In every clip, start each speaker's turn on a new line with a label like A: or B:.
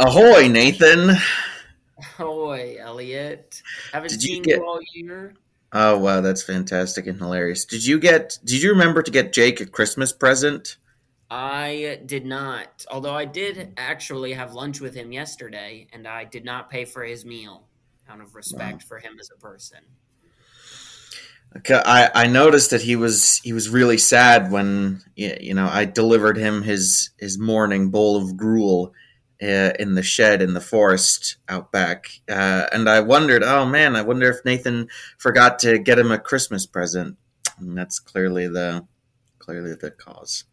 A: Ahoy, Nathan.
B: Ahoy, Elliot. Haven't
A: Did you
B: seen
A: get-
B: you all year.
A: Oh wow, that's fantastic and hilarious. Did you get did you remember to get Jake a Christmas present?
B: I did not. Although I did actually have lunch with him yesterday, and I did not pay for his meal out of respect for him as a person.
A: Okay, I, I noticed that he was he was really sad when you know I delivered him his his morning bowl of gruel uh, in the shed in the forest out back, uh, and I wondered, oh man, I wonder if Nathan forgot to get him a Christmas present. And that's clearly the clearly the cause.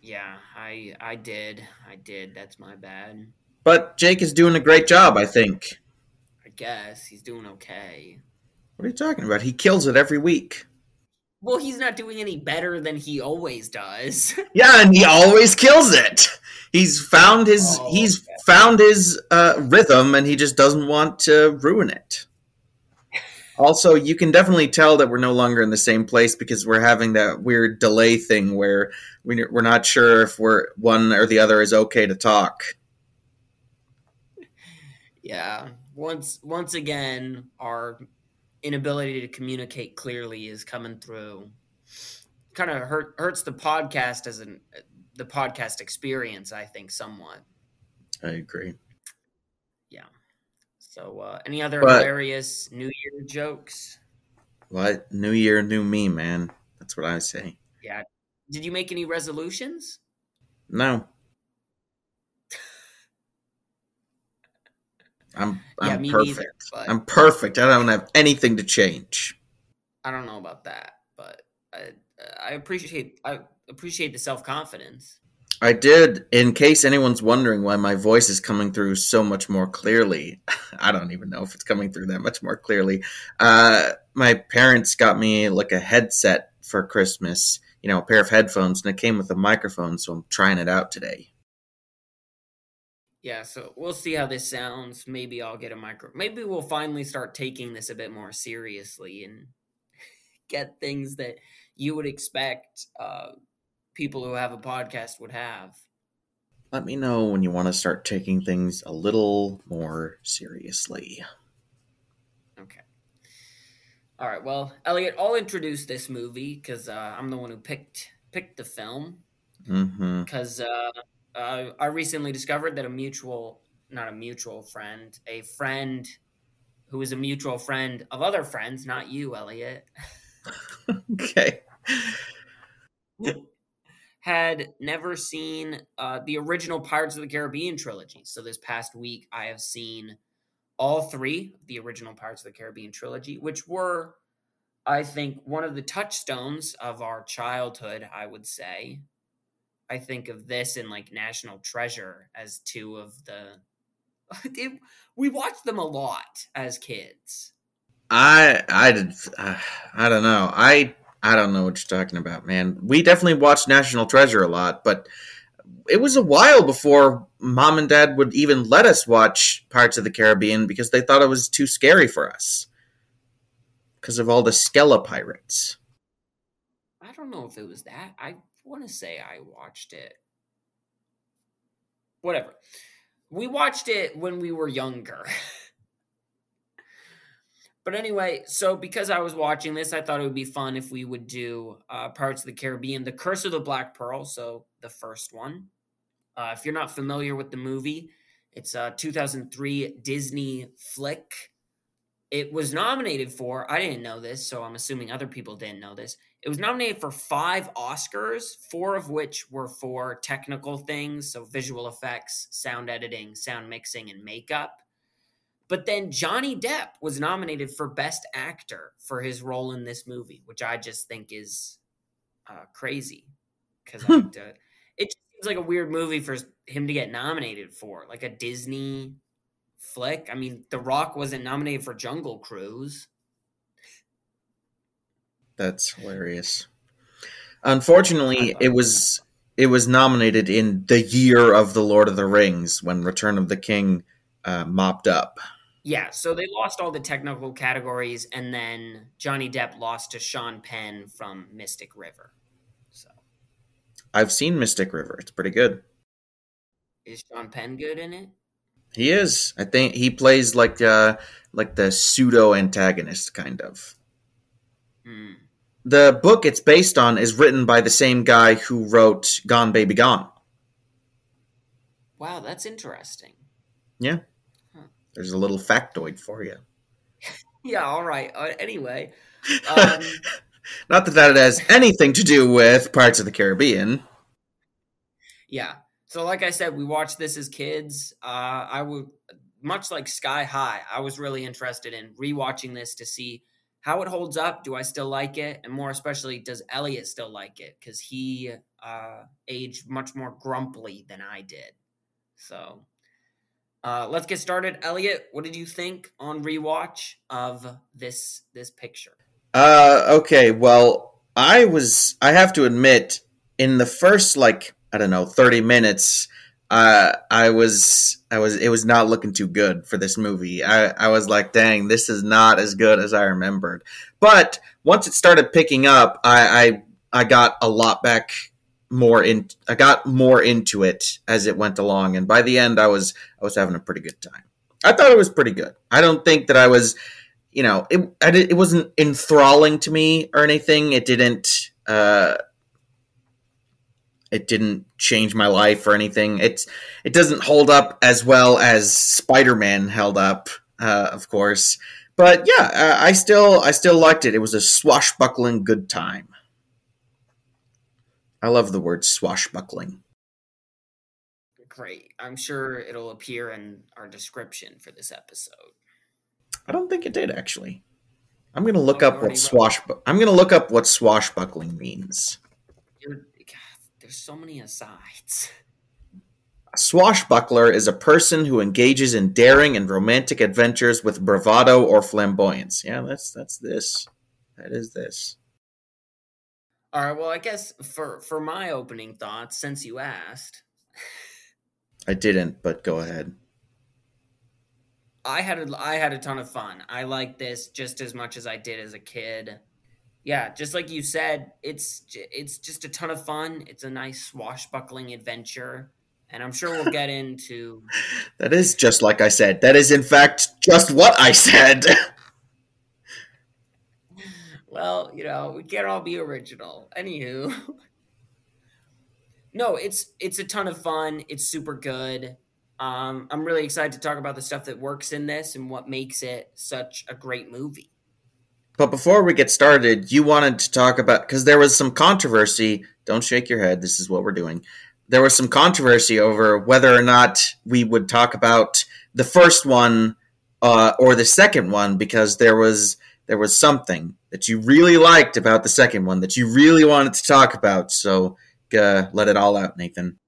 B: Yeah, I I did. I did. That's my bad.
A: But Jake is doing a great job, I think.
B: I guess he's doing okay.
A: What are you talking about? He kills it every week.
B: Well, he's not doing any better than he always does.
A: Yeah, and he always kills it. He's found his
B: Oh,
A: he's found his uh, rhythm, and he just doesn't want to ruin it. Also, you can definitely tell that we're no longer in the same place because we're having that weird delay thing where we- we're not sure if we're one or the other is okay to talk.
B: yeah. Once once again, our inability to communicate clearly is coming through. Kind of hurt hurts the podcast as an the podcast experience, I think, somewhat.
A: I agree. Yeah.
B: So, uh, any other
A: But-
B: hilarious New Year jokes?
A: What new year, new me, man. That's what I say.
B: Yeah. Did you make any resolutions?
A: No. I'm I'm
B: me
A: perfect.
B: neither. But
A: I'm perfect. I don't have anything to change.
B: I don't know about that. But I, I appreciate I appreciate the self confidence.
A: I did, in case anyone's wondering why my voice is coming through so much more clearly. I don't even know if it's coming through that much more clearly. Uh, my parents got me like a headset for Christmas, you know, a pair of headphones, and it came with a microphone, so I'm trying it out today.
B: Yeah, so we'll see how this sounds. Maybe I'll get a micro. Maybe we'll finally start taking this a bit more seriously and get things that you would expect uh, people who have a podcast would have.
A: Let me know when you want to start taking things a little more seriously.
B: Okay. All right. Well, Elliot, I'll introduce this movie because uh, I'm the one who picked picked the film. Because uh, uh, I recently discovered that a mutual, not a mutual friend, a friend who is a mutual friend of other friends, not you, Elliot,
A: Okay.
B: had never seen uh, the original Pirates of the Caribbean trilogy. So this past week, I have seen all three of the original Pirates of the Caribbean trilogy, which were, I think, one of the touchstones of our childhood, I would say. I think of this and like National Treasure as two of the. It, we watched them a lot as kids.
A: I I did uh, I don't know. I I don't know what you're talking about, man. We definitely watched National Treasure a lot, but it was a while before mom and dad would even let us watch Pirates of the Caribbean because they thought it was too scary for us. Because of all the Skella pirates.
B: I don't know if it was that. I want to say I watched it. Whatever. We watched it when we were younger. but anyway, so because I was watching this, I thought it would be fun if we would do uh, Pirates of the Caribbean, The Curse of the Black Pearl. So the first one. Uh, if you're not familiar with the movie, it's a 2003 Disney flick it was nominated for, I didn't know this, so I'm assuming other people didn't know this. It was nominated for five Oscars, four of which were for technical things, so visual effects, sound editing, sound mixing, and makeup. But then Johnny Depp was nominated for Best Actor for his role in this movie, which I just think is uh, crazy because uh, it seems like a weird movie for him to get nominated for, like a Disney flick. I mean, The Rock wasn't nominated for Jungle Cruise.
A: That's hilarious. Unfortunately, it was it was nominated in the year of the Lord of the Rings when Return of the King uh, mopped up.
B: Yeah, so they lost all the technical categories, and then Johnny Depp lost to Sean Penn from Mystic River. So
A: I've seen Mystic River; it's pretty good.
B: Is Sean Penn good in it?
A: He is. I think he plays like uh like the pseudo antagonist kind of.
B: Hmm.
A: The book it's based on is written by the same guy who wrote Gone Baby Gone.
B: Wow, that's interesting.
A: Yeah.
B: Huh.
A: There's a little factoid for you.
B: Yeah, all right. Uh, anyway, um,
A: Not that that has anything to do with Pirates of the Caribbean.
B: yeah. So, like I said, we watched this as kids. Uh, I would, much like Sky High, I was really interested in rewatching this to see how it holds up. Do I still like it? And more especially, does Elliot still like it? Because he uh, aged much more grumpily than I did. So, uh, let's get started. Elliot, what did you think on rewatch of this this picture?
A: Uh, okay. Well, I was. I have to admit, in the first like I don't know thirty minutes, uh, I was. I was. It was not looking too good for this movie. I. I was like, dang, this is not as good as I remembered. But once it started picking up, I. I, I got a lot back more in. I got more into it as it went along, and by the end, I was. I was having a pretty good time. I thought it was pretty good. I don't think that I was you know, it it wasn't enthralling to me or anything. It didn't uh, it didn't change my life or anything. It's it doesn't hold up as well as Spider Man held up, uh, of course. But yeah, uh, I still I still liked it. It was a swashbuckling good time. I love the word swashbuckling.
B: Great. I'm sure it'll appear in our description for this episode.
A: I don't think it did actually. I'm gonna look
B: Oh,
A: up what swash. I'm gonna look up what swashbuckling means.
B: You're, there's so many asides.
A: A swashbuckler is a person who engages in daring and romantic adventures with bravado or flamboyance. Yeah, that's that's this. That is this.
B: All right. Well, I guess for for my opening thoughts, since you asked,
A: I didn't, but go ahead.
B: I had a, I had a ton of fun. I like this just as much as I did as a kid. Yeah, just like you said, it's it's just a ton of fun. It's a nice swashbuckling adventure, and I'm sure we'll get into
A: That is just like I said. That is in fact just what I said.
B: well, you know, we can't all be original. Anywho. No, it's it's a ton of fun. It's super good. Um, I'm really excited to talk about the stuff that works in this and what makes it such a great movie.
A: But before we get started, you wanted to talk about because there was some controversy. Don't shake your head. This is what we're doing. There was some controversy over whether or not we would talk about the first one uh, or the second one because there was there was something that you really liked about the second one that you really wanted to talk about. So uh, let it all out, Nathan.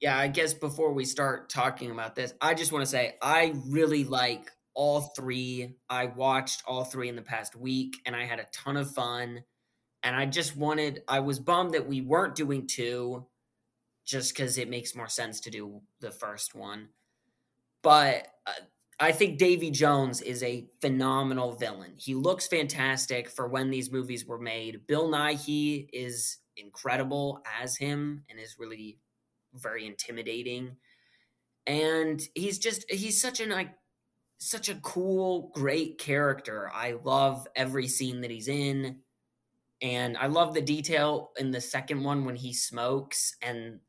B: Yeah, I guess before we start talking about this, I just want to say I really like all three. I watched all three in the past week and I had a ton of fun. And I just wanted, I was bummed that we weren't doing two just because it makes more sense to do the first one. But uh, I think Davy Jones is a phenomenal villain. He looks fantastic for when these movies were made. Bill Nighy is incredible as him and is really very intimidating. And he's just he's such an like such a cool, great character. I love every scene that he's in. And I love the detail in the second one when he smokes and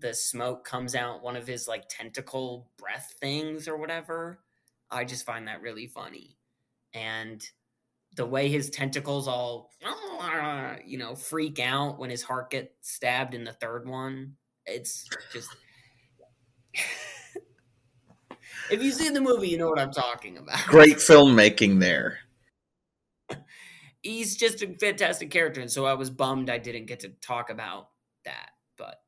B: the smoke comes out one of his like tentacle breath things or whatever. I just find that really funny. and the way his tentacles all you know freak out when his heart gets stabbed in the third one it's just if you see the movie you know what i'm talking about.
A: Great filmmaking there.
B: he's just a fantastic character and so i was bummed i didn't get to talk about that but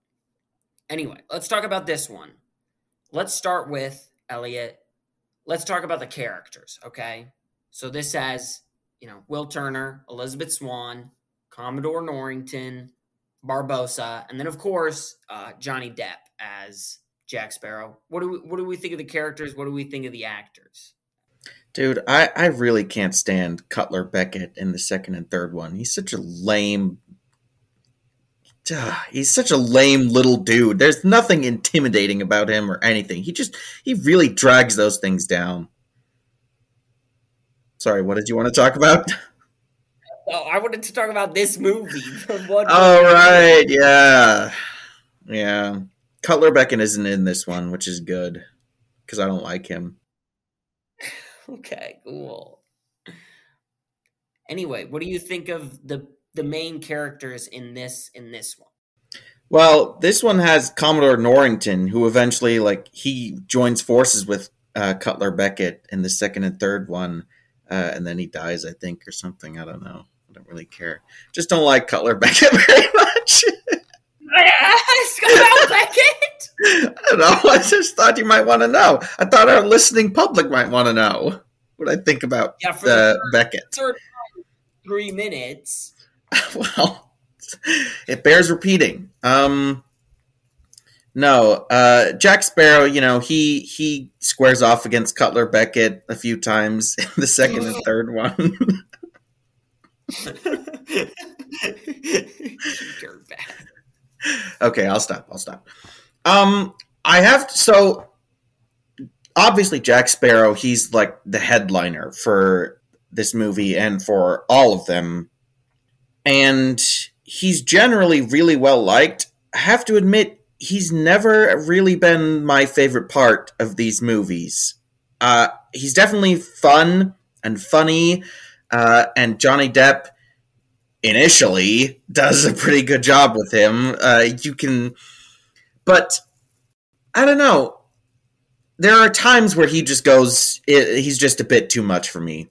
B: anyway let's talk about this one. Let's start with elliot. Let's talk about the characters okay? So this has you know will turner elizabeth swann commodore norrington barbossa and then of course uh, johnny depp as jack sparrow what do we what do we think of the characters what do we think of the actors
A: Dude, I, I really can't stand Cutler Beckett in the second and third one. He's such a lame. Duh, he's such a lame little dude. There's nothing intimidating about him or anything. He just he really drags those things down. Sorry, what did you want to talk about?
B: oh i wanted to talk about this movie
A: All right, yeah, yeah. Cutler Beckett isn't in this one, which is good because I don't like him.
B: Okay, cool. Anyway, what do you think of the the main characters in this in this one?
A: Well, this one has Commodore Norrington, who eventually like he joins forces with uh, Cutler Beckett in the second and third one, uh, and then he dies, I think, or something. I don't know. I don't really care. Just don't like Cutler Beckett very much.
B: Scott Beckett.
A: I don't know. I just thought you might want to know. I thought our listening public might want to know what I think about
B: Yeah, for
A: uh,
B: the
A: Beckett.
B: third time, three minutes.
A: well, it bears repeating. Um, no, uh, Jack Sparrow. You know he he squares off against Cutler Beckett a few times in the second and third one. Okay, I'll stop. I'll stop. Um, I have to, so obviously Jack Sparrow. He's like the headliner for this movie and for all of them, and he's generally really well liked. I have to admit, he's never really been my favorite part of these movies. Uh, he's definitely fun and funny, uh, and Johnny Depp initially does a pretty good job with him. Uh, you can, but I don't know. There are times where he just goes. he's just a bit too much for me.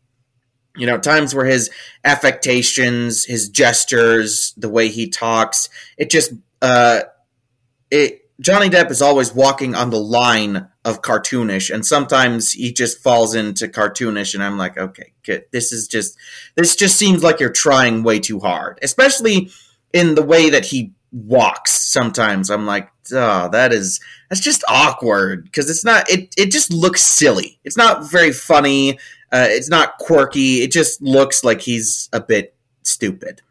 A: You know, times where his affectations, his gestures, the way he talks, it just uh, it. Johnny Depp is always walking on the line of cartoonish, and sometimes he just falls into cartoonish, and I'm like, okay, good. this is just this just seems like you're trying way too hard, especially in the way that he walks. Sometimes I'm like, oh, that is that's just awkward because it's not. It it just looks silly. It's not very funny. Uh, it's not quirky. It just looks like he's a bit stupid.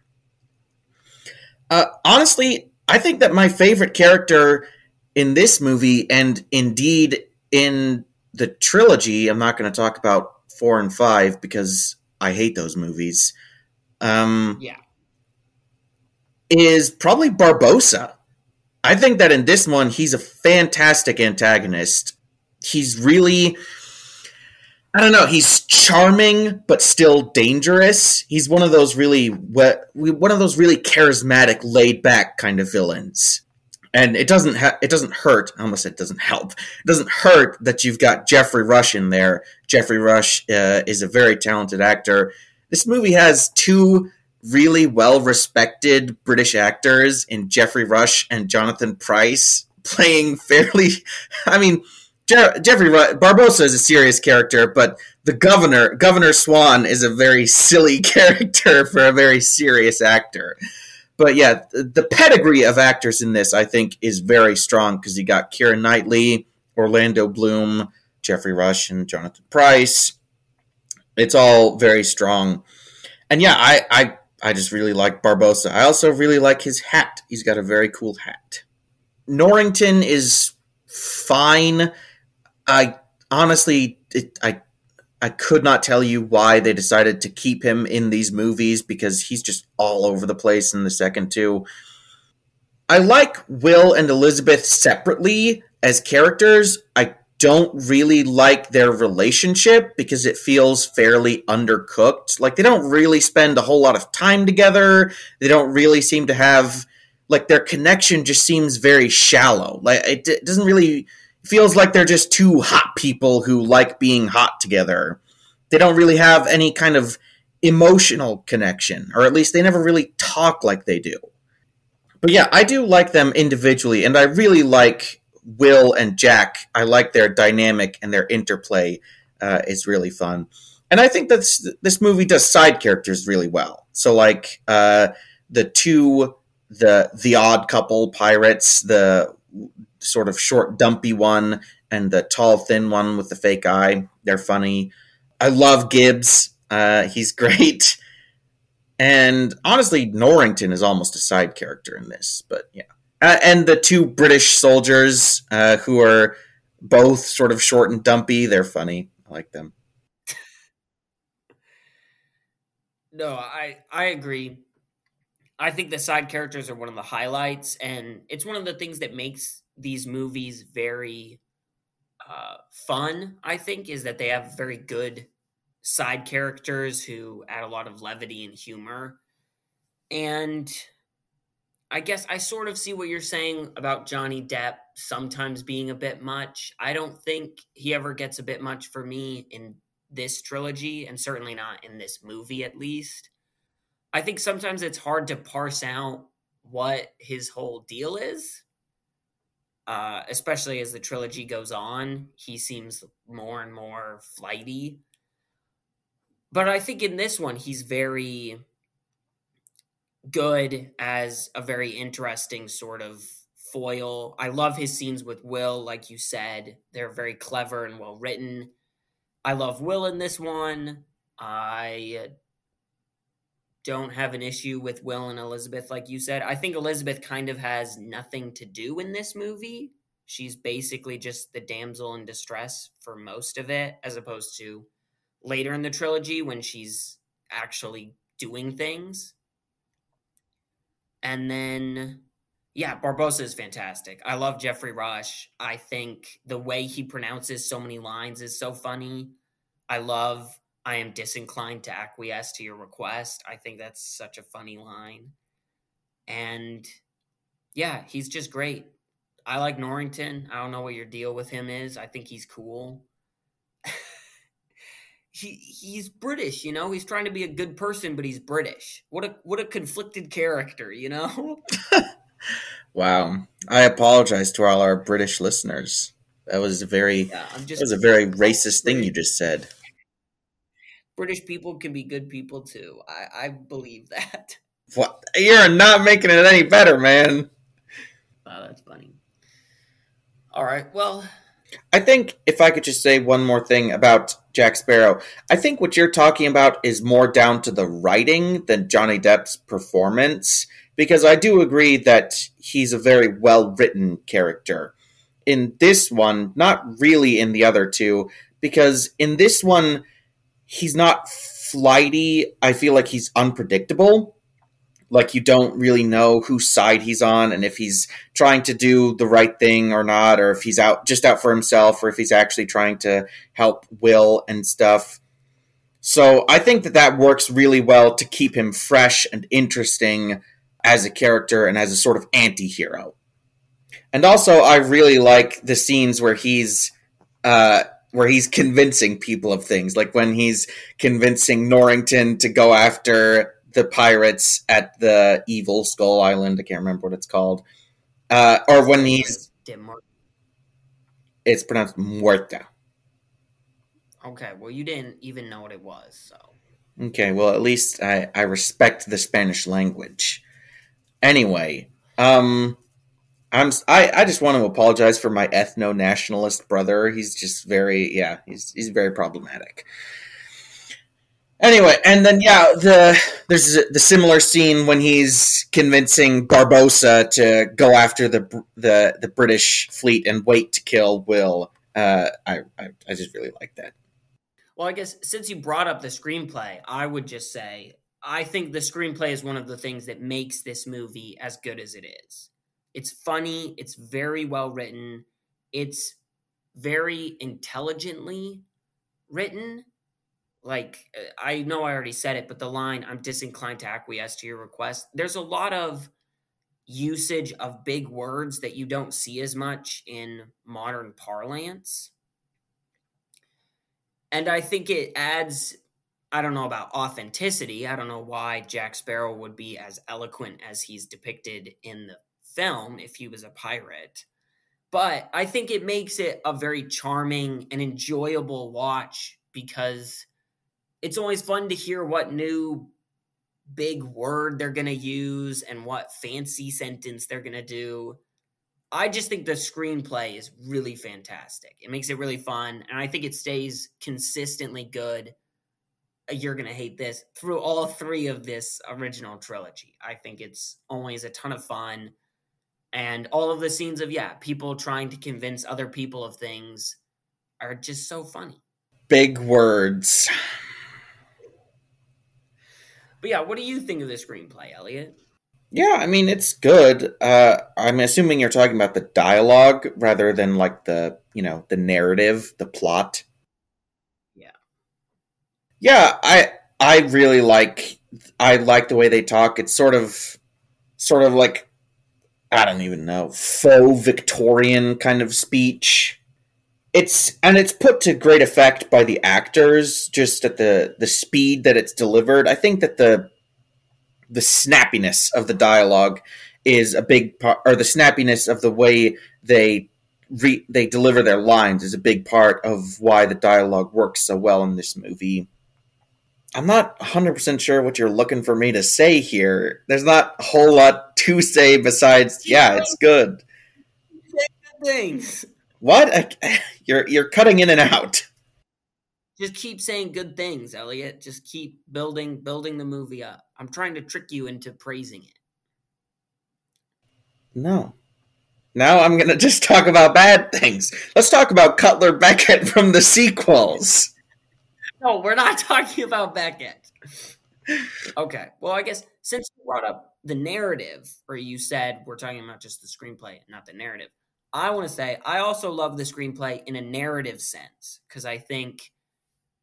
A: Uh, honestly, I think that my favorite character in this movie, and indeed in the trilogy, I'm not going to talk about four and five because I hate those movies. Um,
B: Yeah.
A: is probably Barbossa. I think that in this one, he's a fantastic antagonist. He's really, I don't know, he's charming but still dangerous. He's one of those really, one of those really charismatic, laid back kind of villains. And it doesn't ha- it doesn't hurt. I almost said it doesn't help. It doesn't hurt that you've got Geoffrey Rush in there. Geoffrey Rush uh, is a very talented actor. This movie has two really well respected British actors in Geoffrey Rush and Jonathan Pryce playing fairly. I mean, Je- Geoffrey Ru- Barbossa is a serious character, but the governor, Governor Swann, is a very silly character for a very serious actor. But yeah, the, pedigree of actors in this, I think, is very strong because you got Keira Knightley, Orlando Bloom, Geoffrey Rush, and Jonathan Pryce. It's all very strong. And yeah, I, I I just really like Barbossa. I also really like his hat. He's got a very cool hat. Norrington is fine. I honestly, it, I, I could not tell you why they decided to keep him in these movies because he's just all over the place in the second two. I like Will and Elizabeth separately as characters. I don't really like their relationship because it feels fairly undercooked. Like they don't really spend a whole lot of time together. They don't really seem to have like their connection just seems very shallow. Like it, it doesn't really feels like they're just two hot people who like being hot together. They don't really have any kind of emotional connection, or at least they never really talk like they do. But yeah, I do like them individually, and I really like Will and Jack. I like their dynamic and their interplay uh, is really fun. And I think that this movie does side characters really well. So like uh, the two the the odd couple pirates, the sort of short dumpy one and the tall thin one with the fake eye. They're funny. I love Gibbs. Uh, he's great. And honestly, Norrington is almost a side character in this, but yeah uh, and the two British soldiers uh, who are both sort of short and dumpy. They're funny. I like them.
B: no, I I agree. I think the side characters are one of the highlights, and it's one of the things that makes these movies very uh, fun. I think is that they have very good side characters who add a lot of levity and humor, and I guess I sort of see what you're saying about Johnny Depp sometimes being a bit much. I don't think he ever gets a bit much for me in this trilogy, and certainly not in this movie, at least. I think sometimes it's hard to parse out what his whole deal is. Uh, especially as the trilogy goes on, he seems more and more flighty. But I think in this one, he's very good as a very interesting sort of foil. I love his scenes with Will, like you said. They're very clever and well written. I love Will in this one. I don't have an issue with Will and Elizabeth, like you said. I think Elizabeth kind of has nothing to do in this movie. She's basically just the damsel in distress for most of it, as opposed to later in the trilogy when she's actually doing things. And then, yeah, Barbossa is fantastic. I love Geoffrey Rush. I think the way he pronounces so many lines is so funny. I love I am disinclined to acquiesce to your request. I think that's such a funny line. And yeah, he's just great. I like Norrington. I don't know what your deal with him is. I think he's cool he he's British, you know. He's trying to be a good person, but he's British. What a what a conflicted character, you know.
A: wow, I apologize to all our British listeners. That was a very yeah, just, that was a very racist thing you just said.
B: British people can be good people too. I, I believe that.
A: What? You're not making it any better, man.
B: Wow, that's funny. All right, well,
A: I think if I could just say one more thing about Jack Sparrow, I think what you're talking about is more down to the writing than Johnny Depp's performance, because I do agree that he's a very well written character. In this one, not really in the other two, because in this one, he's not flighty. I feel like he's unpredictable. Like you don't really know whose side he's on and if he's trying to do the right thing or not or if he's out just out for himself or if he's actually trying to help will and stuff. So i think that that works really well to keep him fresh and interesting as a character and as a sort of anti-hero. And also i really like the scenes where he's uh where he's convincing people of things like when he's convincing norrington to go after the pirates at the evil Skull Island. I can't remember what it's called. Uh, or when he's it's pronounced Muerta.
B: Okay, well, you didn't even know what it was, so.
A: Okay, well, at least I, I respect the Spanish language. Anyway, um, I'm I, I just want to apologize for my ethno nationalist brother. He's just very yeah, he's he's very problematic. Anyway, and then yeah, the there's the similar scene when he's convincing Barbossa to go after the the the British fleet and wait to kill Will. Uh, I, I I just really like that.
B: Well, I guess since you brought up the screenplay, I would just say I think the screenplay is one of the things that makes this movie as good as it is. It's funny, it's very well written, it's very intelligently written. Like I know I already said it, but the line "I'm disinclined to acquiesce to your request." There's a lot of usage of big words that you don't see as much in modern parlance. And I think it adds I don't know about authenticity. I don't know why Jack Sparrow would be as eloquent as he's depicted in the film if he was a pirate. But I think it makes it a very charming and enjoyable watch because it's always fun to hear what new big word they're going to use and what fancy sentence they're going to do. I just think the screenplay is really fantastic. It makes it really fun, and I think it stays consistently good uh, you're going to hate this through all three of this original trilogy. I think it's always a ton of fun. And all of the scenes of, yeah, people trying to convince other people of things are just so funny.
A: Big words.
B: But yeah, what do you think of the screenplay, Elliot?
A: Yeah, I mean it's good. Uh, I'm assuming you're talking about the dialogue rather than like the you know the narrative, the plot yeah, Yeah, I I really like I like the way they talk. It's sort of sort of like I don't even know faux Victorian kind of speech. It's and it's put to great effect by the actors just at the the speed that it's delivered. I think that the the snappiness of the dialogue is a big part, or the snappiness of the way they re, they deliver their lines is a big part of why the dialogue works so well in this movie. I'm not 100% sure what you're looking for me to say here. There's not a whole lot to say besides, yeah, it's good.
B: Things.
A: What? You're you're cutting in and out.
B: Just keep saying good things, Elliot. Just keep building building the movie up. I'm trying to trick you into praising it.
A: No. Now I'm going to just talk about bad things. Let's talk about Cutler Beckett from the sequels.
B: No, we're not talking about Beckett. Okay. Well, I guess since you brought up the narrative, or you said we're talking about just the screenplay, not the narrative, I want to say I also love the screenplay in a narrative sense because I think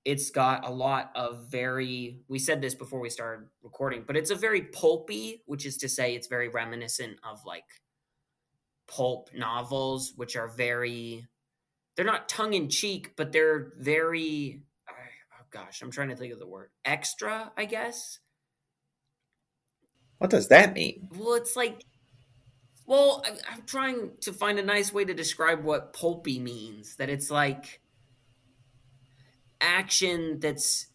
B: it's got a lot of very, we said this before we started recording, but it's a very pulpy, which is to say it's very reminiscent of like pulp novels, which are very, they're not tongue in cheek, but they're very gosh, I'm trying to think of the word extra, I guess.
A: What does that mean?
B: Well, it's like, well, I'm, trying to find a nice way to describe what pulpy means. That it's like action that's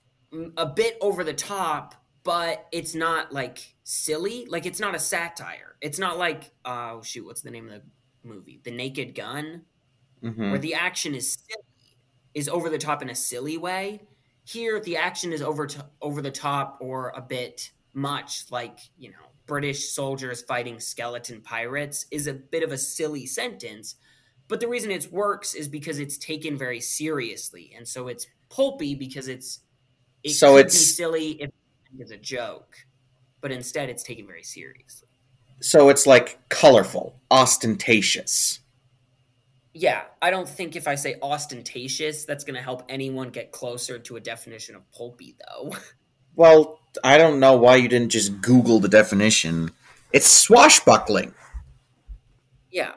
B: a bit over the top, but it's not like silly. Like it's not a satire. It's not like, oh shoot, what's the name of the movie? The Naked Gun, mm-hmm. where the action is silly, is over the top in a silly way here, the action is over to, over the top or a bit much, like you know, British soldiers fighting skeleton pirates is a bit of a silly sentence. But the reason it works is because it's taken very seriously, and so it's pulpy because it's it so it's silly if it's a joke, but instead it's taken very seriously.
A: So it's like colorful, ostentatious
B: yeah, I don't think if I say ostentatious, that's going to help anyone get closer to a definition of pulpy, though.
A: Well, I don't know why you didn't just Google the definition. It's swashbuckling.
B: Yeah,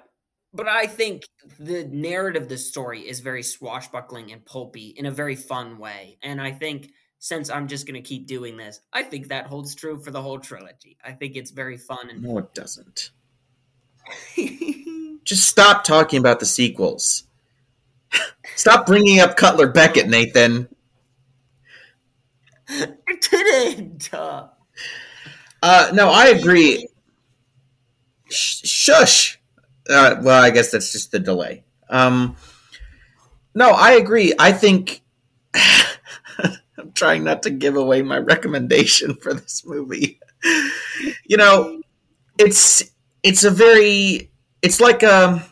B: but I think the narrative of the story is very swashbuckling and pulpy in a very fun way. And I think since I'm just going to keep doing this, I think that holds true for the whole trilogy. I think it's very fun. And
A: no, it doesn't. Just stop talking about the sequels. stop bringing up Cutler Beckett, Nathan.
B: I didn't.
A: Uh, no, I agree. Sh- shush. Uh, well, I guess that's just the delay. Um, no, I agree. I think I'm trying not to give away my recommendation for this movie. you know, it's it's a very it's like a um,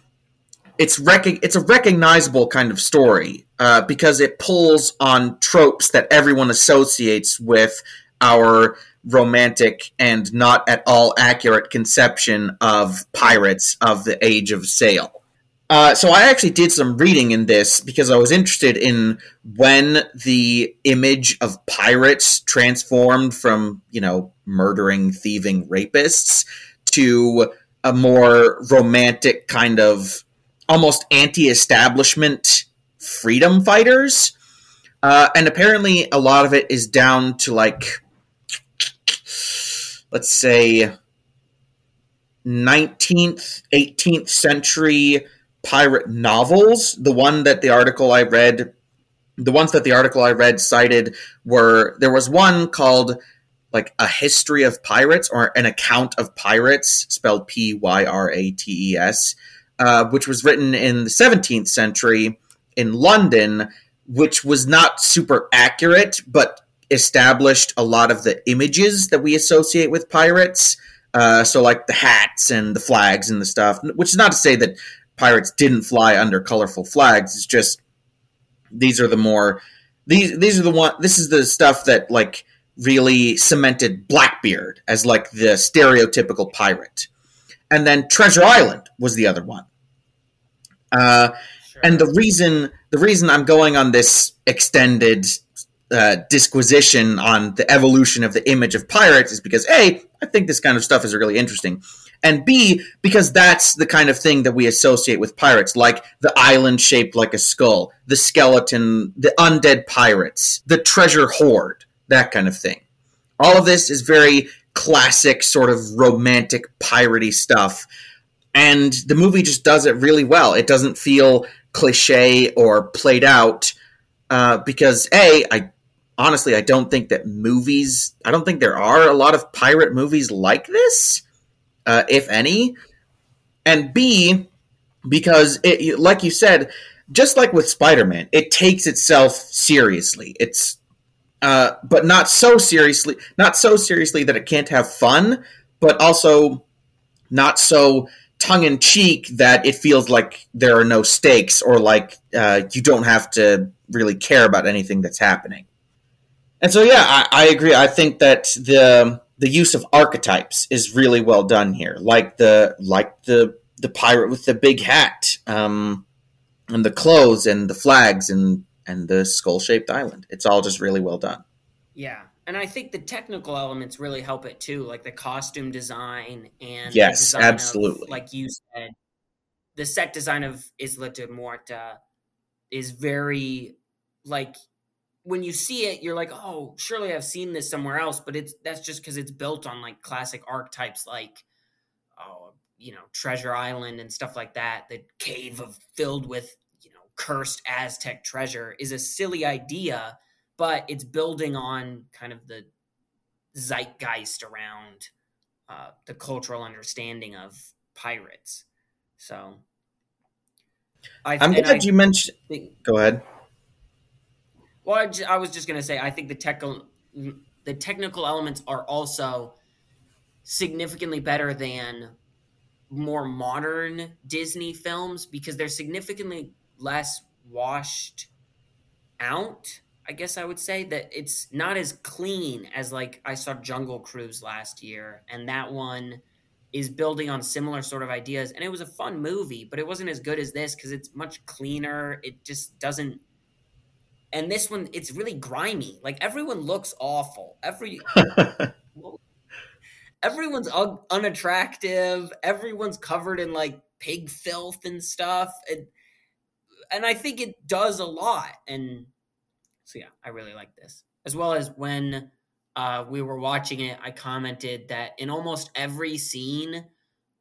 A: it's rec- it's a recognizable kind of story uh, because it pulls on tropes that everyone associates with our romantic and not at all accurate conception of pirates of the age of sail. Uh, so I actually did some reading in this because I was interested in when the image of pirates transformed from, you know, murdering, thieving rapists to a more romantic kind of almost anti-establishment freedom fighters. Uh, and apparently a lot of it is down to like let's say 19th 18th century pirate novels. The one that the article I read, the ones that the article I read cited were there was one called like a history of pirates or an account of pirates, spelled P Y R A T E S, uh, which was written in the 17th century in London, which was not super accurate, but established a lot of the images that we associate with pirates. Uh, so, like the hats and the flags and the stuff, which is not to say that pirates didn't fly under colorful flags. It's just these are the more these these are the one. This is the stuff that like really cemented Blackbeard as like the stereotypical pirate, and then Treasure Island was the other one. Uh, sure. And the reason the reason I'm going on this extended uh, disquisition on the evolution of the image of pirates is because a I think this kind of stuff is really interesting, and b because that's the kind of thing that we associate with pirates, like the island shaped like a skull, the skeleton, the undead pirates, the treasure hoard, that kind of thing. All of this is very classic, sort of romantic piratey stuff, and the movie just does it really well. It doesn't feel cliche or played out. Uh, because a I honestly, I don't think that movies, I don't think there are a lot of pirate movies like this, uh, if any. And B, because it, like you said, just like with Spider-Man, it takes itself seriously. It's, uh, but not so seriously, not so seriously that it can't have fun, but also not so tongue in cheek that it feels like there are no stakes or like uh, you don't have to really care about anything that's happening. And so, yeah, I, I, agree. I think that the the use of archetypes is really well done here, like the like the the pirate with the big hat, um, and the clothes and the flags and and the skull shaped island. It's all just really well done.
B: Yeah, and I think the technical elements really help it too, like the costume design and
A: yes,
B: design
A: absolutely.
B: Of, like you said, the set design of Isla de Muerta is very like when you see it, you're like, oh, surely I've seen this somewhere else, but it's that's just because it's built on like classic archetypes like oh, you know, Treasure Island and stuff like that. The cave of filled with, cursed Aztec treasure is a silly idea, but it's building on kind of the zeitgeist around uh, the cultural understanding of pirates. So
A: I, am glad I, you mentioned. Go ahead.
B: Well, I, j- I was just gonna say, I think the tech the technical elements are also significantly better than more modern Disney films because they're significantly less washed out. I guess I would say that it's not as clean as like I saw Jungle Cruise last year, and that one is building on similar sort of ideas. And it was a fun movie, but it wasn't as good as this because it's much cleaner. It just doesn't and this one it's really grimy. Like everyone looks awful. Every everyone's un- unattractive. Everyone's covered in like pig filth and stuff. And and I think it does a lot. And so yeah, I really like this. As well as when uh, we were watching it, I commented that in almost every scene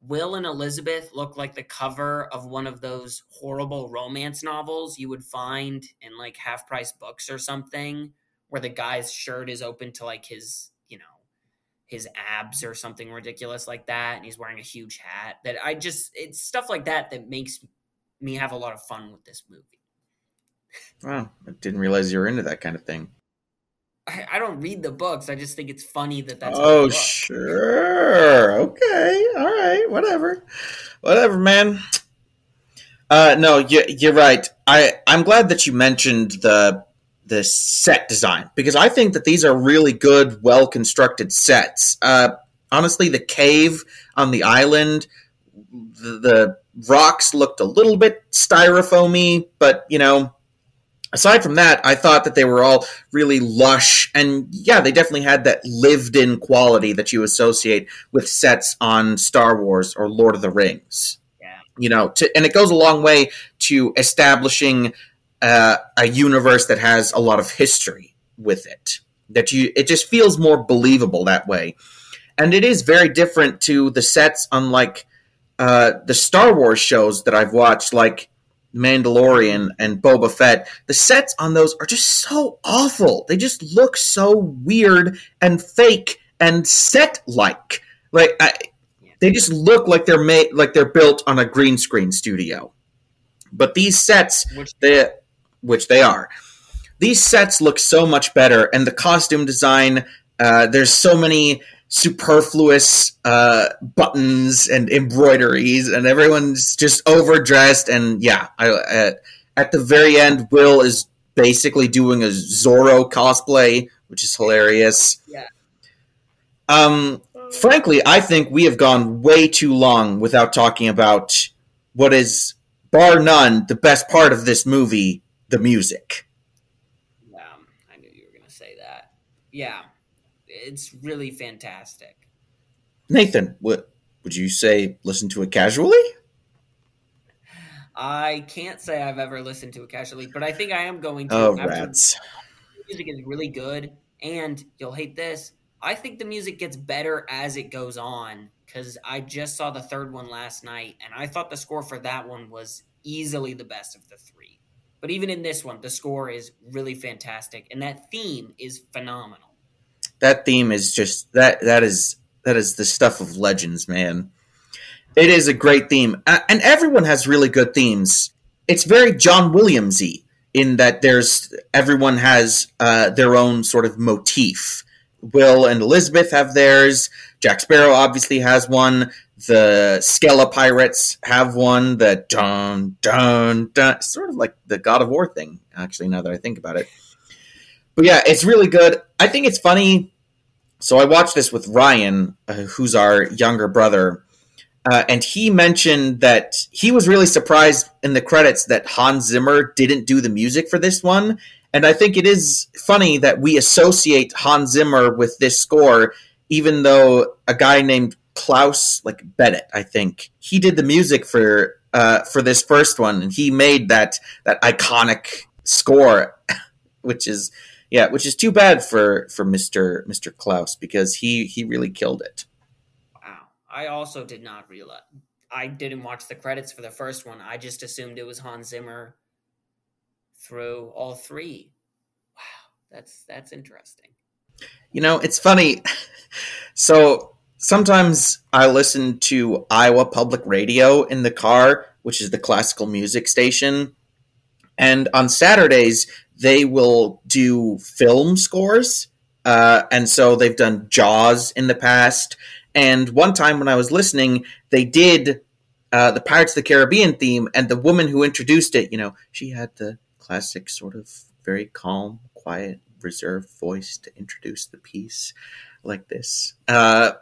B: Will and Elizabeth look like the cover of one of those horrible romance novels you would find in like half price books or something, where the guy's shirt is open to like his, you know, his abs or something ridiculous like that, and he's wearing a huge hat. That I just, it's stuff like that that makes me have a lot of fun with this movie.
A: Wow, I didn't realize you were into that kind of thing.
B: I, I don't read the books. I just think it's funny that that's.
A: Oh sure, okay, all right, whatever, whatever, man. Uh, no, you, you're right. I I'm glad that you mentioned the the set design because I think that these are really good, well constructed sets. Uh, honestly, the cave on the island, the, the rocks looked a little bit styrofoamy, but you know, aside from that, I thought that they were all really lush and yeah, they definitely had that lived in quality that you associate with sets on Star Wars or Lord of the Rings.
B: Yeah.
A: You know, to, and it goes a long way to establishing uh, a universe that has a lot of history with it. That you, it just feels more believable that way, and it is very different to the sets on like uh, the Star Wars shows that I've watched, like Mandalorian and Boba Fett. The sets on those are just so awful. They just look so weird and fake and set like. Like I, they just look like they're made like they're built on a green screen studio. But these sets,
B: Which-
A: they, which they are, these sets look so much better, and the costume design. Uh, there's so many superfluous uh, buttons and embroideries, and everyone's just overdressed. And yeah, I, at, at the very end, Will is basically doing a Zorro cosplay, which is hilarious.
B: Yeah.
A: Um, frankly, I think we have gone way too long without talking about what is, bar none, the best part of this movie the music.
B: Yeah, I knew you were going to say that. Yeah, it's really fantastic.
A: Nathan, what would you say? Listen to it casually?
B: I can't say I've ever listened to it casually, but I think I am going to.
A: Oh, rats.
B: the music is really good, and you'll hate this. I think the music gets better as it goes on because I just saw the third one last night, and I thought the score for that one was easily the best of the three. But even in this one, the score is really fantastic, and that theme is phenomenal.
A: That theme is just that. That is that is the stuff of legends, man. It is a great theme, and everyone has really good themes. It's very John Williamsy in that there's everyone has uh, their own sort of motif. Will and Elizabeth have theirs. Jack Sparrow obviously has one. The Skella Pirates have one. The dun dun dun, sort of like the God of War thing. Actually, now that I think about it, but yeah, it's really good. I think it's funny. So I watched this with Ryan, uh, who's our younger brother, uh, and he mentioned that he was really surprised in the credits that Hans Zimmer didn't do the music for this one. And I think it is funny that we associate Hans Zimmer with this score, even though a guy named Klaus, like Bennett, I think he did the music for uh, for this first one, and he made that that iconic score, which is yeah, which is too bad for for Mister Mister Klaus because he he really killed it.
B: Wow. I also did not realize. I didn't watch the credits for the first one. I just assumed it was Hans Zimmer through all three. Wow, that's that's interesting.
A: You know, it's funny. So sometimes I listen to Iowa Public Radio in the car, which is the classical music station. And on Saturdays, they will do film scores. Uh, and so they've done Jaws in the past. And one time when I was listening, they did uh, the Pirates of the Caribbean theme. And the woman who introduced it, you know, she had the classic sort of very calm, quiet, reserved voice to introduce the piece like this. Uh,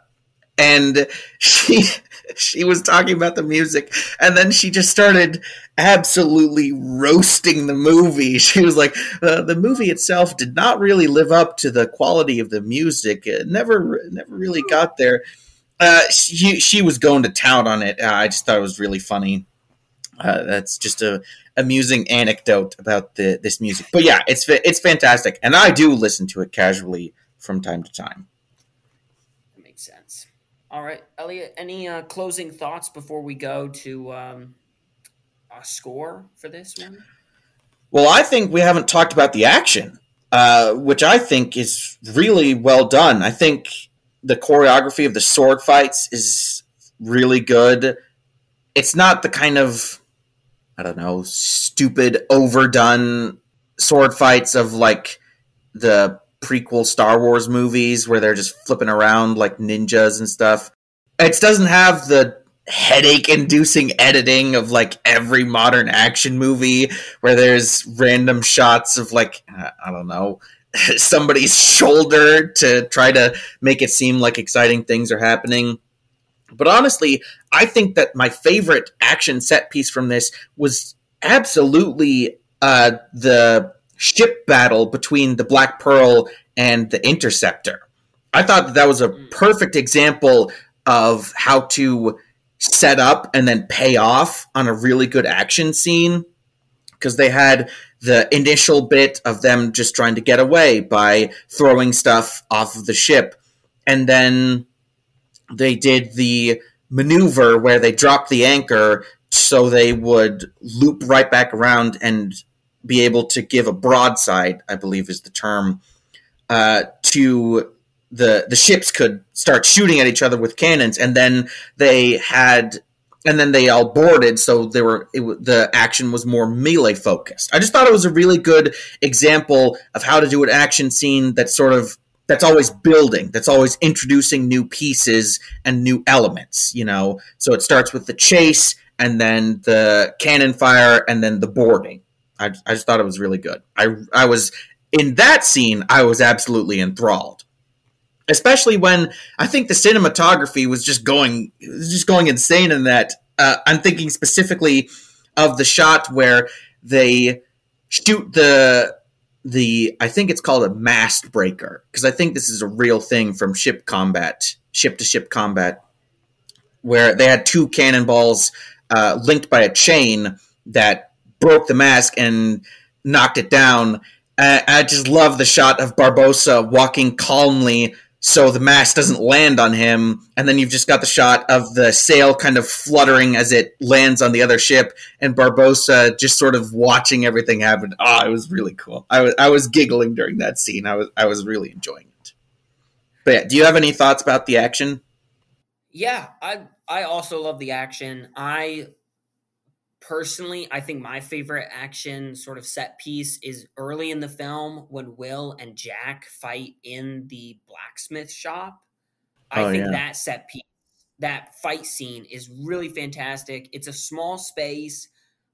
A: and she she was talking about the music and then she just started absolutely roasting the movie. She was like uh, the movie itself did not really live up to the quality of the music. It never never really got there. Uh, she, she was going to town on it. Uh, i just thought it was really funny. Uh, that's just a amusing anecdote about the this music. But yeah it's it's fantastic and i do listen to it casually from time to time.
B: That makes sense. All right, Elliot. Any uh, closing thoughts before we go to um, a score for this one?
A: Well, I think we haven't talked about the action, uh, which I think is really well done. I think the choreography of the sword fights is really good. It's not the kind of, I don't know, stupid, overdone sword fights of like the prequel Star Wars movies where they're just flipping around like ninjas and stuff. It doesn't have the headache inducing editing of like every modern action movie where there's random shots of like I don't know somebody's shoulder to try to make it seem like exciting things are happening. But honestly, I think that my favorite action set piece from this was absolutely uh, the ship battle between the Black Pearl and the Interceptor. I thought that, that was a mm. perfect example of how to set up and then pay off on a really good action scene because they had the initial bit of them just trying to get away by throwing stuff off of the ship and then they did the maneuver where they dropped the anchor so they would loop right back around and be able to give a broadside, I believe is the term, uh, to the the ships could start shooting at each other with cannons, and then they had, and then they all boarded, so they were it, the action was more melee focused. I just thought it was a really good example of how to do an action scene that sort of that's always building, that's always introducing new pieces and new elements, you know. So it starts with the chase and then the cannon fire and then the boarding. I, I just thought it was really good. I I was in that scene, I was absolutely enthralled. Especially when I think the cinematography was just going was just going insane in that. Uh, I'm thinking specifically of the shot where they shoot the the I think it's called a mast breaker because I think this is a real thing from ship combat, ship to ship combat, where they had two cannonballs uh, linked by a chain that broke the mask and knocked it down. I, I just love the shot of Barbossa walking calmly so the mask doesn't land on him. And then you've just got the shot of the sail kind of fluttering as it lands on the other ship and Barbossa just sort of watching everything happen. Oh it was really cool. I was, I was giggling during that scene. I was i was really enjoying it. But yeah do you have any thoughts about the action?
B: Yeah i i also love the action. I personally, I think my favorite action sort of set piece is early in the film when Will and Jack fight in the blacksmith shop. I oh, think yeah. that set piece, that fight scene is really fantastic. It's a small space,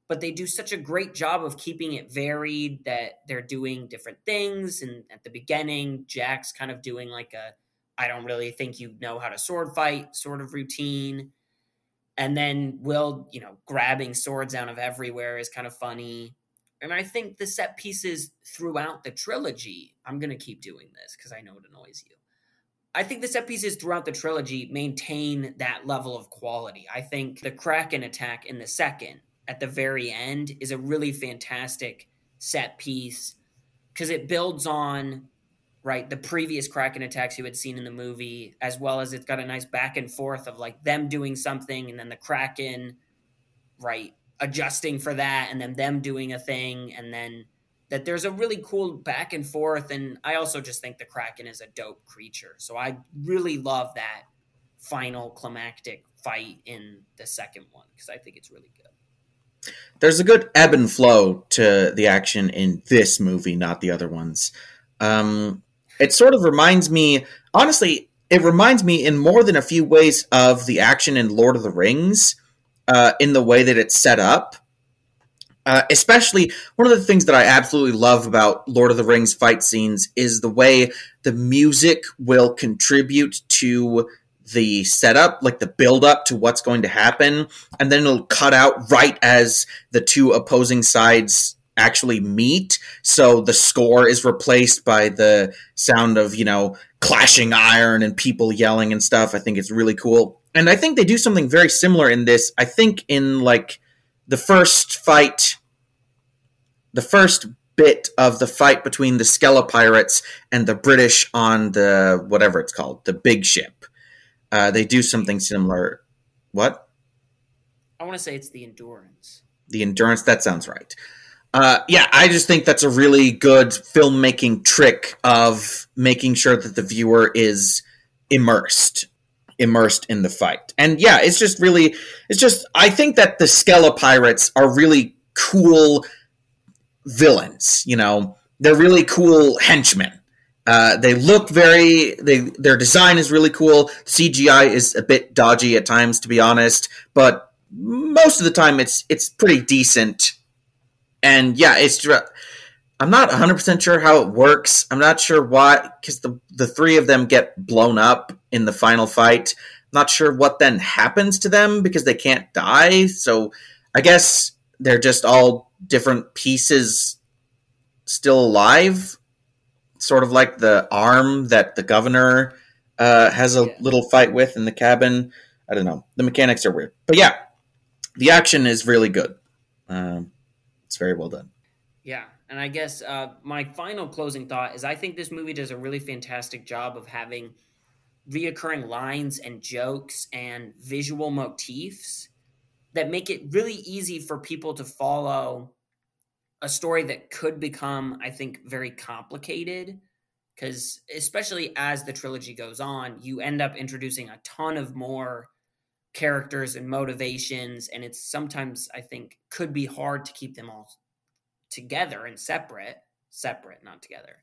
B: but they do such a great job of keeping it varied that they're doing different things. And at the beginning, Jack's kind of doing like a I don't really think you know how to sword fight sort of routine and then Will, you know, grabbing swords out of everywhere is kind of funny. And I think the set pieces throughout the trilogy, I'm going to keep doing this because I know it annoys you. I think the set pieces throughout the trilogy maintain that level of quality. I think the Kraken attack in the second at the very end is a really fantastic set piece because it builds on right? The previous Kraken attacks you had seen in the movie, as well as it's got a nice back and forth of like them doing something and then the Kraken, right, adjusting for that, and then them doing a thing, and then that there's a really cool back and forth. And I also just think the Kraken is a dope creature. So I really love that final climactic fight in the second one because I think it's really good.
A: There's a good ebb and flow to the action in this movie, not the other ones. Um, it sort of reminds me, honestly, it reminds me in more than a few ways of the action in Lord of the Rings, uh, in the way that it's set up. Uh, especially one of the things that I absolutely love about Lord of the Rings fight scenes is the way the music will contribute to the setup, like the build up to what's going to happen, and then it'll cut out right as the two opposing sides actually meet. So the score is replaced by the sound of, you know, clashing iron and people yelling and stuff. I think it's really cool. And I think they do something very similar in this. I think in like the first fight, the first bit of the fight between the Skella pirates and the British on the whatever it's called, the big ship. Uh, they do something similar. What?
B: I want to say it's the endurance.
A: The endurance. That sounds right. Uh, yeah, I just think that's a really good filmmaking trick of making sure that the viewer is immersed immersed in the fight. And yeah, it's just really it's just I think that the Skella pirates are really cool villains, you know. They're really cool henchmen. Uh, they look very they their design is really cool. CGI is a bit dodgy at times to be honest, but most of the time it's it's pretty decent and yeah, it's. I'm not 100 percent sure how it works. I'm not sure why, because the the three of them get blown up in the final fight. not sure what then happens to them because they can't die. So I guess they're just all different pieces still alive, sort of like the arm that the governor uh, has a yeah. little fight with in the cabin. I don't know. The mechanics are weird, but yeah, the action is really good. Um, it's very well done.
B: Yeah, and I guess uh, my final closing thought is I think this movie does a really fantastic job of having reoccurring lines and jokes and visual motifs that make it really easy for people to follow a story that could become, I think, very complicated. Because especially as the trilogy goes on, you end up introducing a ton of more characters and motivations, and it's sometimes I think could be hard to keep them all together and separate, separate, not together.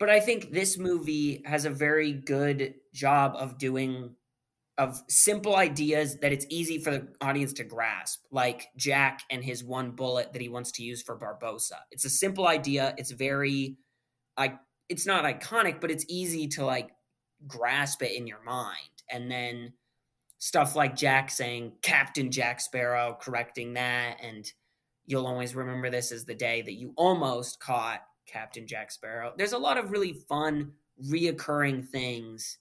B: But I think this movie has a very good job of doing of simple ideas that it's easy for the audience to grasp, like Jack and his one bullet that he wants to use for barbossa It's a simple idea. It's very, like, it's not iconic, but it's easy to like grasp it in your mind. And then stuff like Jack saying Captain Jack Sparrow, correcting that, and you'll always remember this as the day that you almost caught Captain Jack Sparrow. There's a lot of really fun, reoccurring things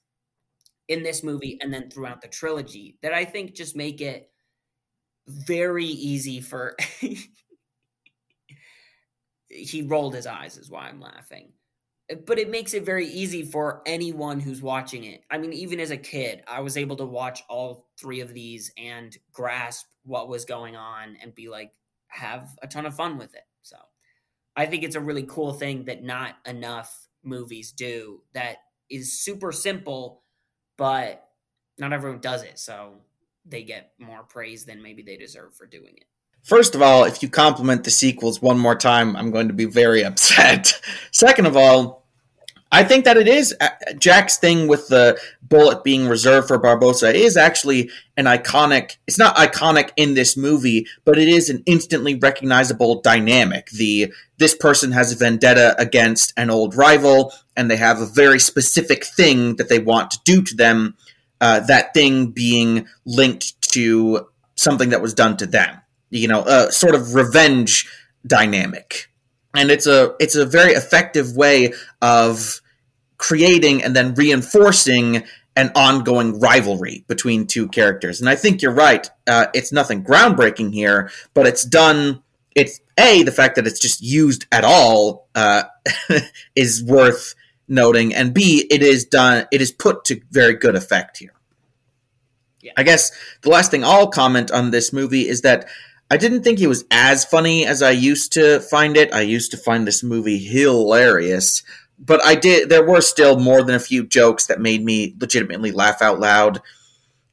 B: in this movie and then throughout the trilogy that I think just make it very easy for. he rolled his eyes, is why I'm laughing. But it makes it very easy for anyone who's watching it. I mean, even as a kid, I was able to watch all three of these and grasp what was going on and be like, have a ton of fun with it. So I think it's a really cool thing that not enough movies do that is super simple, but not everyone does it. So they get more praise than maybe they deserve for doing it.
A: First of all, if you compliment the sequels one more time, I'm going to be very upset. Second of all, I think that it is uh, Jack's thing with the bullet being reserved for Barbossa is actually an iconic. It's not iconic in this movie, but it is an instantly recognizable dynamic. The this person has a vendetta against an old rival, and they have a very specific thing that they want to do to them. Uh, that thing being linked to something that was done to them. You know, a sort of revenge dynamic and it's a it's a very effective way of creating and then reinforcing an ongoing rivalry between two characters. And I think you're right. Uh, it's nothing groundbreaking here, but it's done. It's a the fact that it's just used at all uh, is worth noting, and b it is done. It is put to very good effect here. Yeah. I guess the last thing I'll comment on this movie is that I didn't think it was as funny as I used to find it. I used to find this movie hilarious, but I did. There were still more than a few jokes that made me legitimately laugh out loud.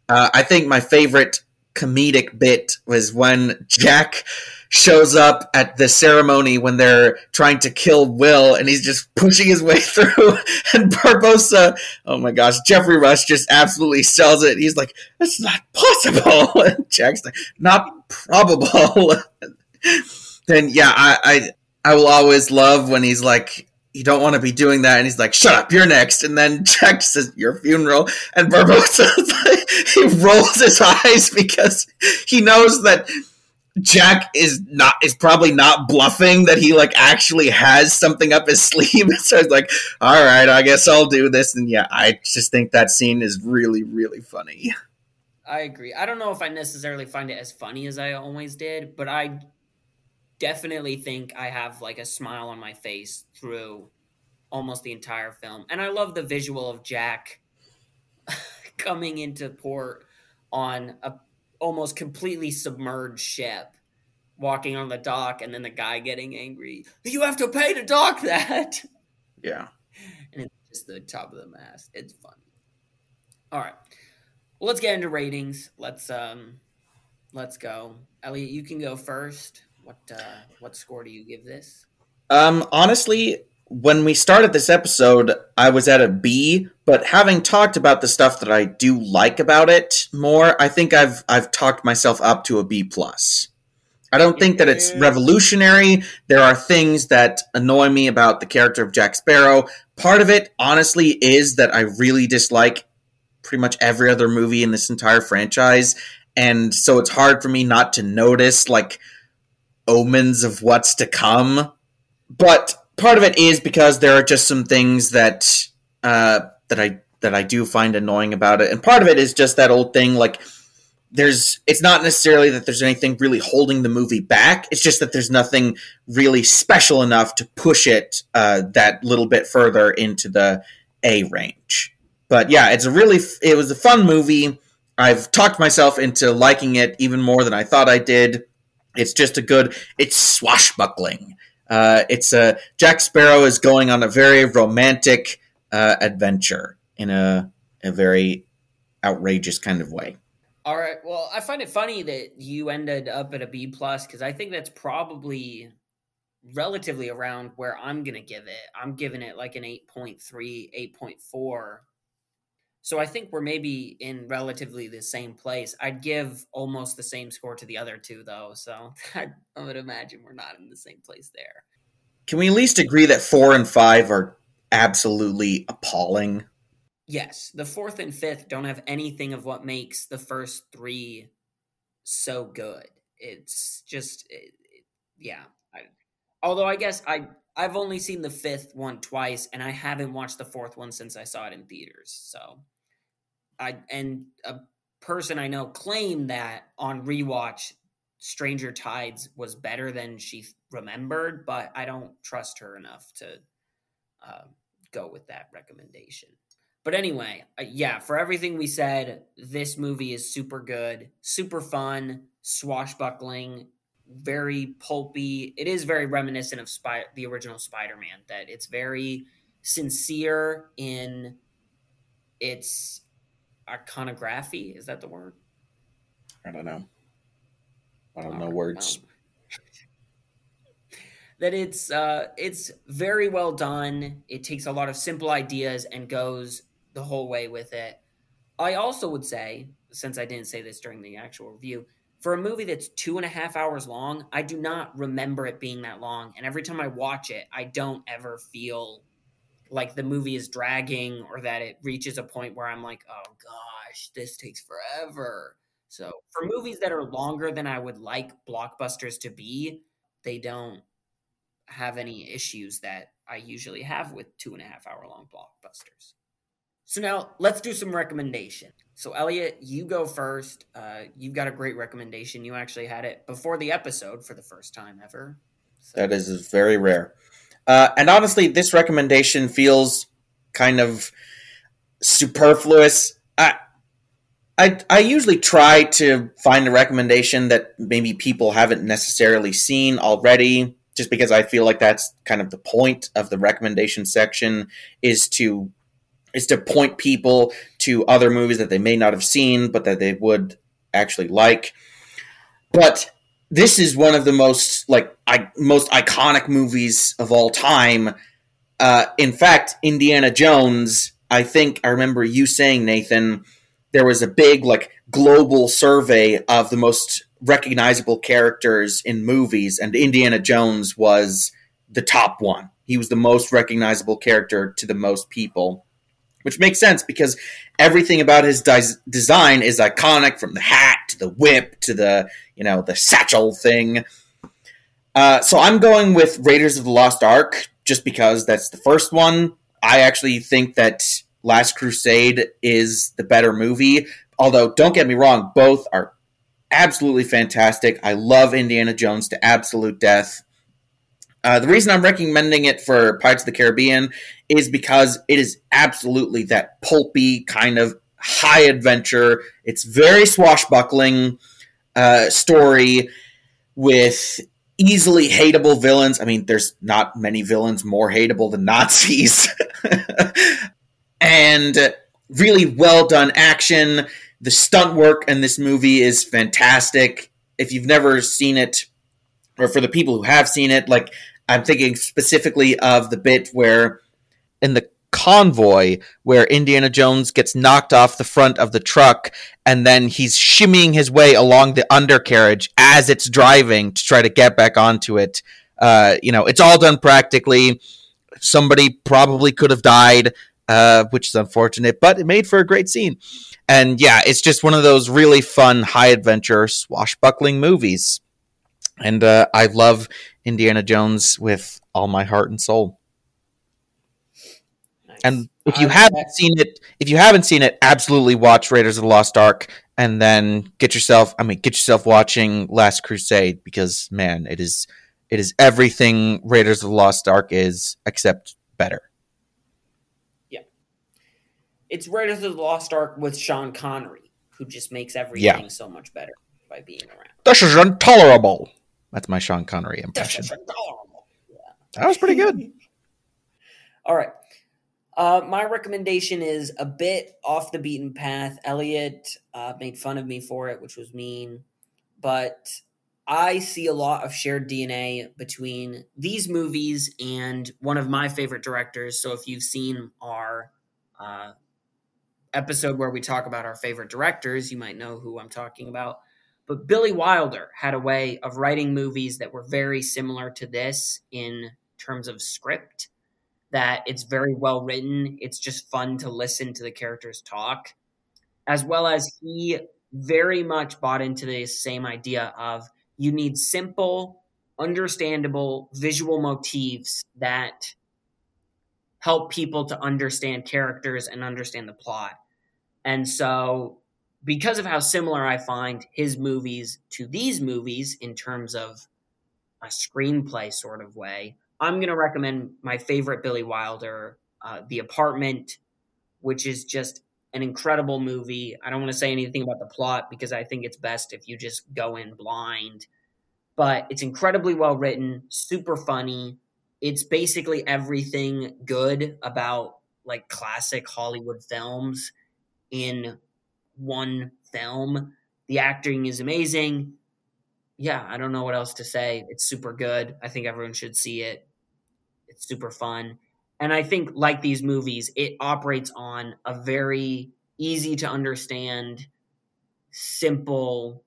A: Uh, I think my favorite comedic bit was when Jack shows up at the ceremony when they're trying to kill Will, and he's just pushing his way through. And Barbossa, oh my gosh, Geoffrey Rush just absolutely sells it. He's like, "That's not possible." And Jack's like, "Not probable." then yeah, I, I I will always love when he's like, you don't want to be doing that. And he's like, shut up, you're next. And then Jack says, your funeral. And Barbossa, like, he rolls his eyes because he knows that Jack is not is probably not bluffing that he like actually has something up his sleeve. so he's like, all right, I guess I'll do this. And yeah, I just think that scene is really, really funny.
B: I agree. I don't know if I necessarily find it as funny as I always did, but I definitely think I have like a smile on my face through almost the entire film. And I love the visual of Jack coming into port on a almost completely submerged ship walking on the dock and then the guy getting angry. You have to pay to dock that.
A: Yeah.
B: And it's just the top of the mast. It's funny. All right. Well, let's get into ratings. Let's um let's go. Elliot, you can go first. What uh, what score do you give this?
A: Um, honestly, when we started this episode, I was at a B, but having talked about the stuff that I do like about it more, I think I've I've talked myself up to a B plus. I don't think that it's revolutionary. There are things that annoy me about the character of Jack Sparrow. Part of it, honestly, is that I really dislike pretty much every other movie in this entire franchise, and so it's hard for me not to notice like omens of what's to come. But part of it is because there are just some things that uh, that I that I do find annoying about it, and part of it is just that old thing like there's it's not necessarily that there's anything really holding the movie back. It's just that there's nothing really special enough to push it uh, that little bit further into the a range. But yeah it's a really it was a fun movie. I've talked myself into liking it even more than i thought i did. It's just a good it's swashbuckling uh, it's a jack sparrow is going on a very romantic uh, adventure in a, a very outrageous kind of way
B: all right. Well, I find it funny that you ended up at a B plus because I think that's probably relatively around where I'm gonna give it. I'm giving it like an 8.3, 8.4. So I think we're maybe in relatively the same place. I'd give almost the same score to the other two though. So I, I would imagine we're not in the same place there.
A: Can we at least agree that four and five are absolutely appalling?
B: Yes, the fourth and fifth don't have anything of what makes the first three so good. It's just, it, it, yeah. I, although I guess I I've only seen the fifth one twice, and I haven't watched the fourth one since I saw it in theaters. So, I and a person I know claimed that on rewatch, Stranger Tides was better than she remembered, but I don't trust her enough to uh, go with that recommendation. But anyway, uh, yeah, for everything we said, this movie is super good, super fun, swashbuckling, very pulpy. It is very reminiscent of Spy- the original Spider-Man. That it's very sincere in its iconography. Is that the word?
A: I don't know. I don't know words.
B: that it's uh, it's very well done. It takes a lot of simple ideas and goes the whole way with it. I also would say, since I didn't say this during the actual review, for a movie that's two and a half hours long, I do not remember it being that long. And every time I watch it, I don't ever feel like the movie is dragging or that it reaches a point where I'm like, oh gosh, this takes forever. So for movies that are longer than I would like blockbusters to be, they don't have any issues that I usually have with two and a half hour long blockbusters. So now let's do some recommendation. So Elliot, you go first. Uh, you've got a great recommendation. You actually had it before the episode for the first time ever.
A: So. That is very rare. Uh, and honestly, this recommendation feels kind of superfluous. I, I, I usually try to find a recommendation that maybe people haven't necessarily seen already, just because I feel like that's kind of the point of the recommendation section is to is to point people to other movies that they may not have seen, but that they would actually like. But this is one of the most like I, most iconic movies of all time. Uh, in fact, Indiana Jones. I think I remember you saying Nathan. There was a big like global survey of the most recognizable characters in movies, and Indiana Jones was the top one. He was the most recognizable character to the most people which makes sense because everything about his design is iconic from the hat to the whip to the you know the satchel thing. Uh, so i'm going with raiders of the lost ark just because that's the first one. I actually think that last crusade is the better movie. Although don't get me wrong both are absolutely fantastic. I love indiana jones to absolute death uh, the reason I'm recommending it for Pirates of the Caribbean is because it is absolutely that pulpy kind of high adventure. It's very swashbuckling uh, story with easily hateable villains. I mean, there's not many villains more hateable than Nazis. and really well done action. The stunt work in this movie is fantastic. If you've never seen it, or for the people who have seen it, like I'm thinking specifically of the bit where in the convoy where Indiana Jones gets knocked off the front of the truck and then he's shimmying his way along the undercarriage as it's driving to try to get back onto it. Uh, you know, it's all done practically. Somebody probably could have died, uh, which is unfortunate, but it made for a great scene. And yeah, it's just one of those really fun, high adventure, swashbuckling movies. And uh, I love Indiana Jones with all my heart and soul.
B: Nice.
A: And if you haven't seen it, if you haven't seen it, absolutely watch Raiders of the Lost Ark, and then get yourself. I mean, get yourself watching Last Crusade because man, it is it is everything Raiders of the Lost Ark is, except better. Yeah.
B: It's Raiders of the Lost Ark with Sean Connery, who just makes everything so much better by being around.
A: This is intolerable. That's my Sean Connery impression. That was pretty good.
B: All right. Uh, my recommendation is a bit off the beaten path. Elliot uh, made fun of me for it, which was mean. But I see a lot of shared DNA between these movies and one of my favorite directors. So if you've seen our uh, episode where we talk about our favorite directors, you might know who I'm talking about. But Billy Wilder had a way of writing movies that were very similar to this in terms of script that it's very well written. It's just fun to listen to the characters talk, as well as he very much bought into the same idea of you need simple, understandable visual motifs that help people to understand characters and understand the plot. And so, because of how similar I find his movies to these movies in terms of a screenplay sort of way, I'm going to recommend my favorite Billy Wilder, uh, The Apartment, which is just an incredible movie. I don't want to say anything about the plot because I think it's best if you just go in blind. But it's incredibly well written, super funny. It's basically everything good about like classic Hollywood films in one film. The acting is amazing. Yeah, I don't know what else to say. It's super good. I think everyone should see it. It's super fun. And I think, like these movies, it operates on a very easy to understand, simple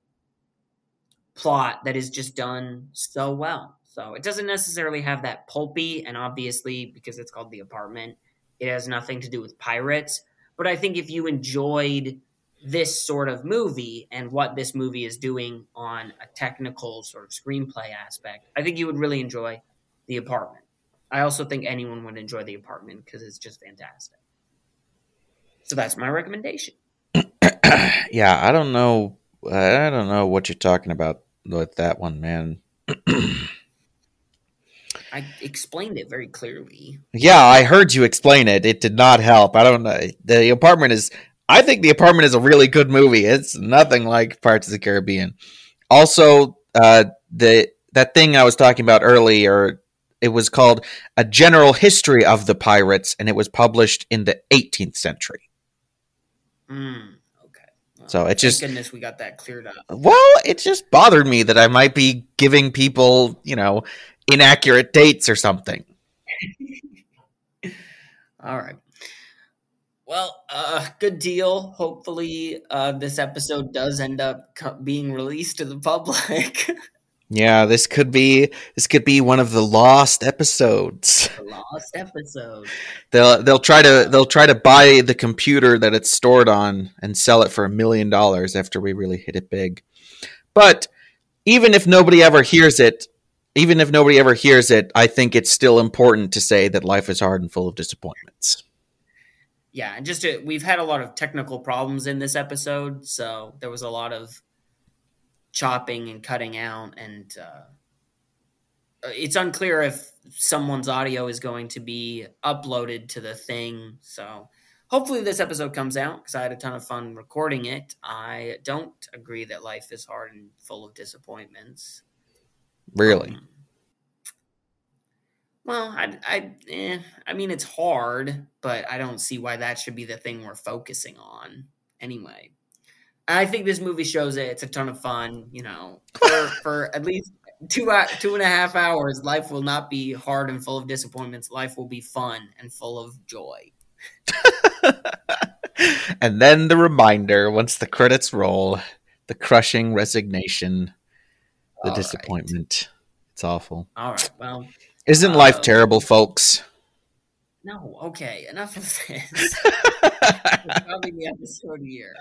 B: plot that is just done so well. So it doesn't necessarily have that pulpy, and obviously, because it's called The Apartment, it has nothing to do with pirates. But I think if you enjoyed this sort of movie and what this movie is doing on a technical sort of screenplay aspect, I think you would really enjoy The Apartment. I also think anyone would enjoy The Apartment because it's just fantastic. So that's my recommendation.
A: yeah, I don't know. I don't know what you're talking about with that one, man.
B: I explained it very clearly.
A: Yeah, I heard you explain it. It did not help. I don't know. The apartment is. I think the apartment is a really good movie. It's nothing like Pirates of the Caribbean. Also, uh, the that thing I was talking about earlier. It was called A General History of the Pirates, and it was published in the 18th century.
B: Mm, okay. Well,
A: So it
B: thank
A: just-
B: goodness we got that cleared up.
A: Well, it just bothered me that I might be giving people, you know, inaccurate dates or something.
B: All right. Well, uh, good deal. Hopefully, uh, this episode does end up co- being released to the public.
A: Yeah, this could be this could be one of the lost episodes.
B: the lost episode.
A: They'll they'll try to they'll try to buy the computer that it's stored on and sell it for a million dollars after we really hit it big. But even if nobody ever hears it, even if nobody ever hears it, I think it's still important to say that life is hard and full of disappointments.
B: Yeah, and just to, we've had a lot of technical problems in this episode, so there was a lot of chopping and cutting out, and uh, it's unclear if someone's audio is going to be uploaded to the thing. So hopefully this episode comes out because I had a ton of fun recording it. I don't agree that life is hard and full of disappointments.
A: Really.
B: Um, well, I, I, eh, I mean, it's hard, but I don't see why that should be the thing we're focusing on. Anyway, I think this movie shows it. It's a ton of fun. You know, for, for at least two two and a half hours, life will not be hard and full of disappointments. Life will be fun and full of joy.
A: and then the reminder once the credits roll, the crushing resignation, the
B: All right.
A: disappointment. It's awful.
B: All right. Well,
A: Isn't life terrible, folks?
B: No, okay, enough of this. Probably the episode here.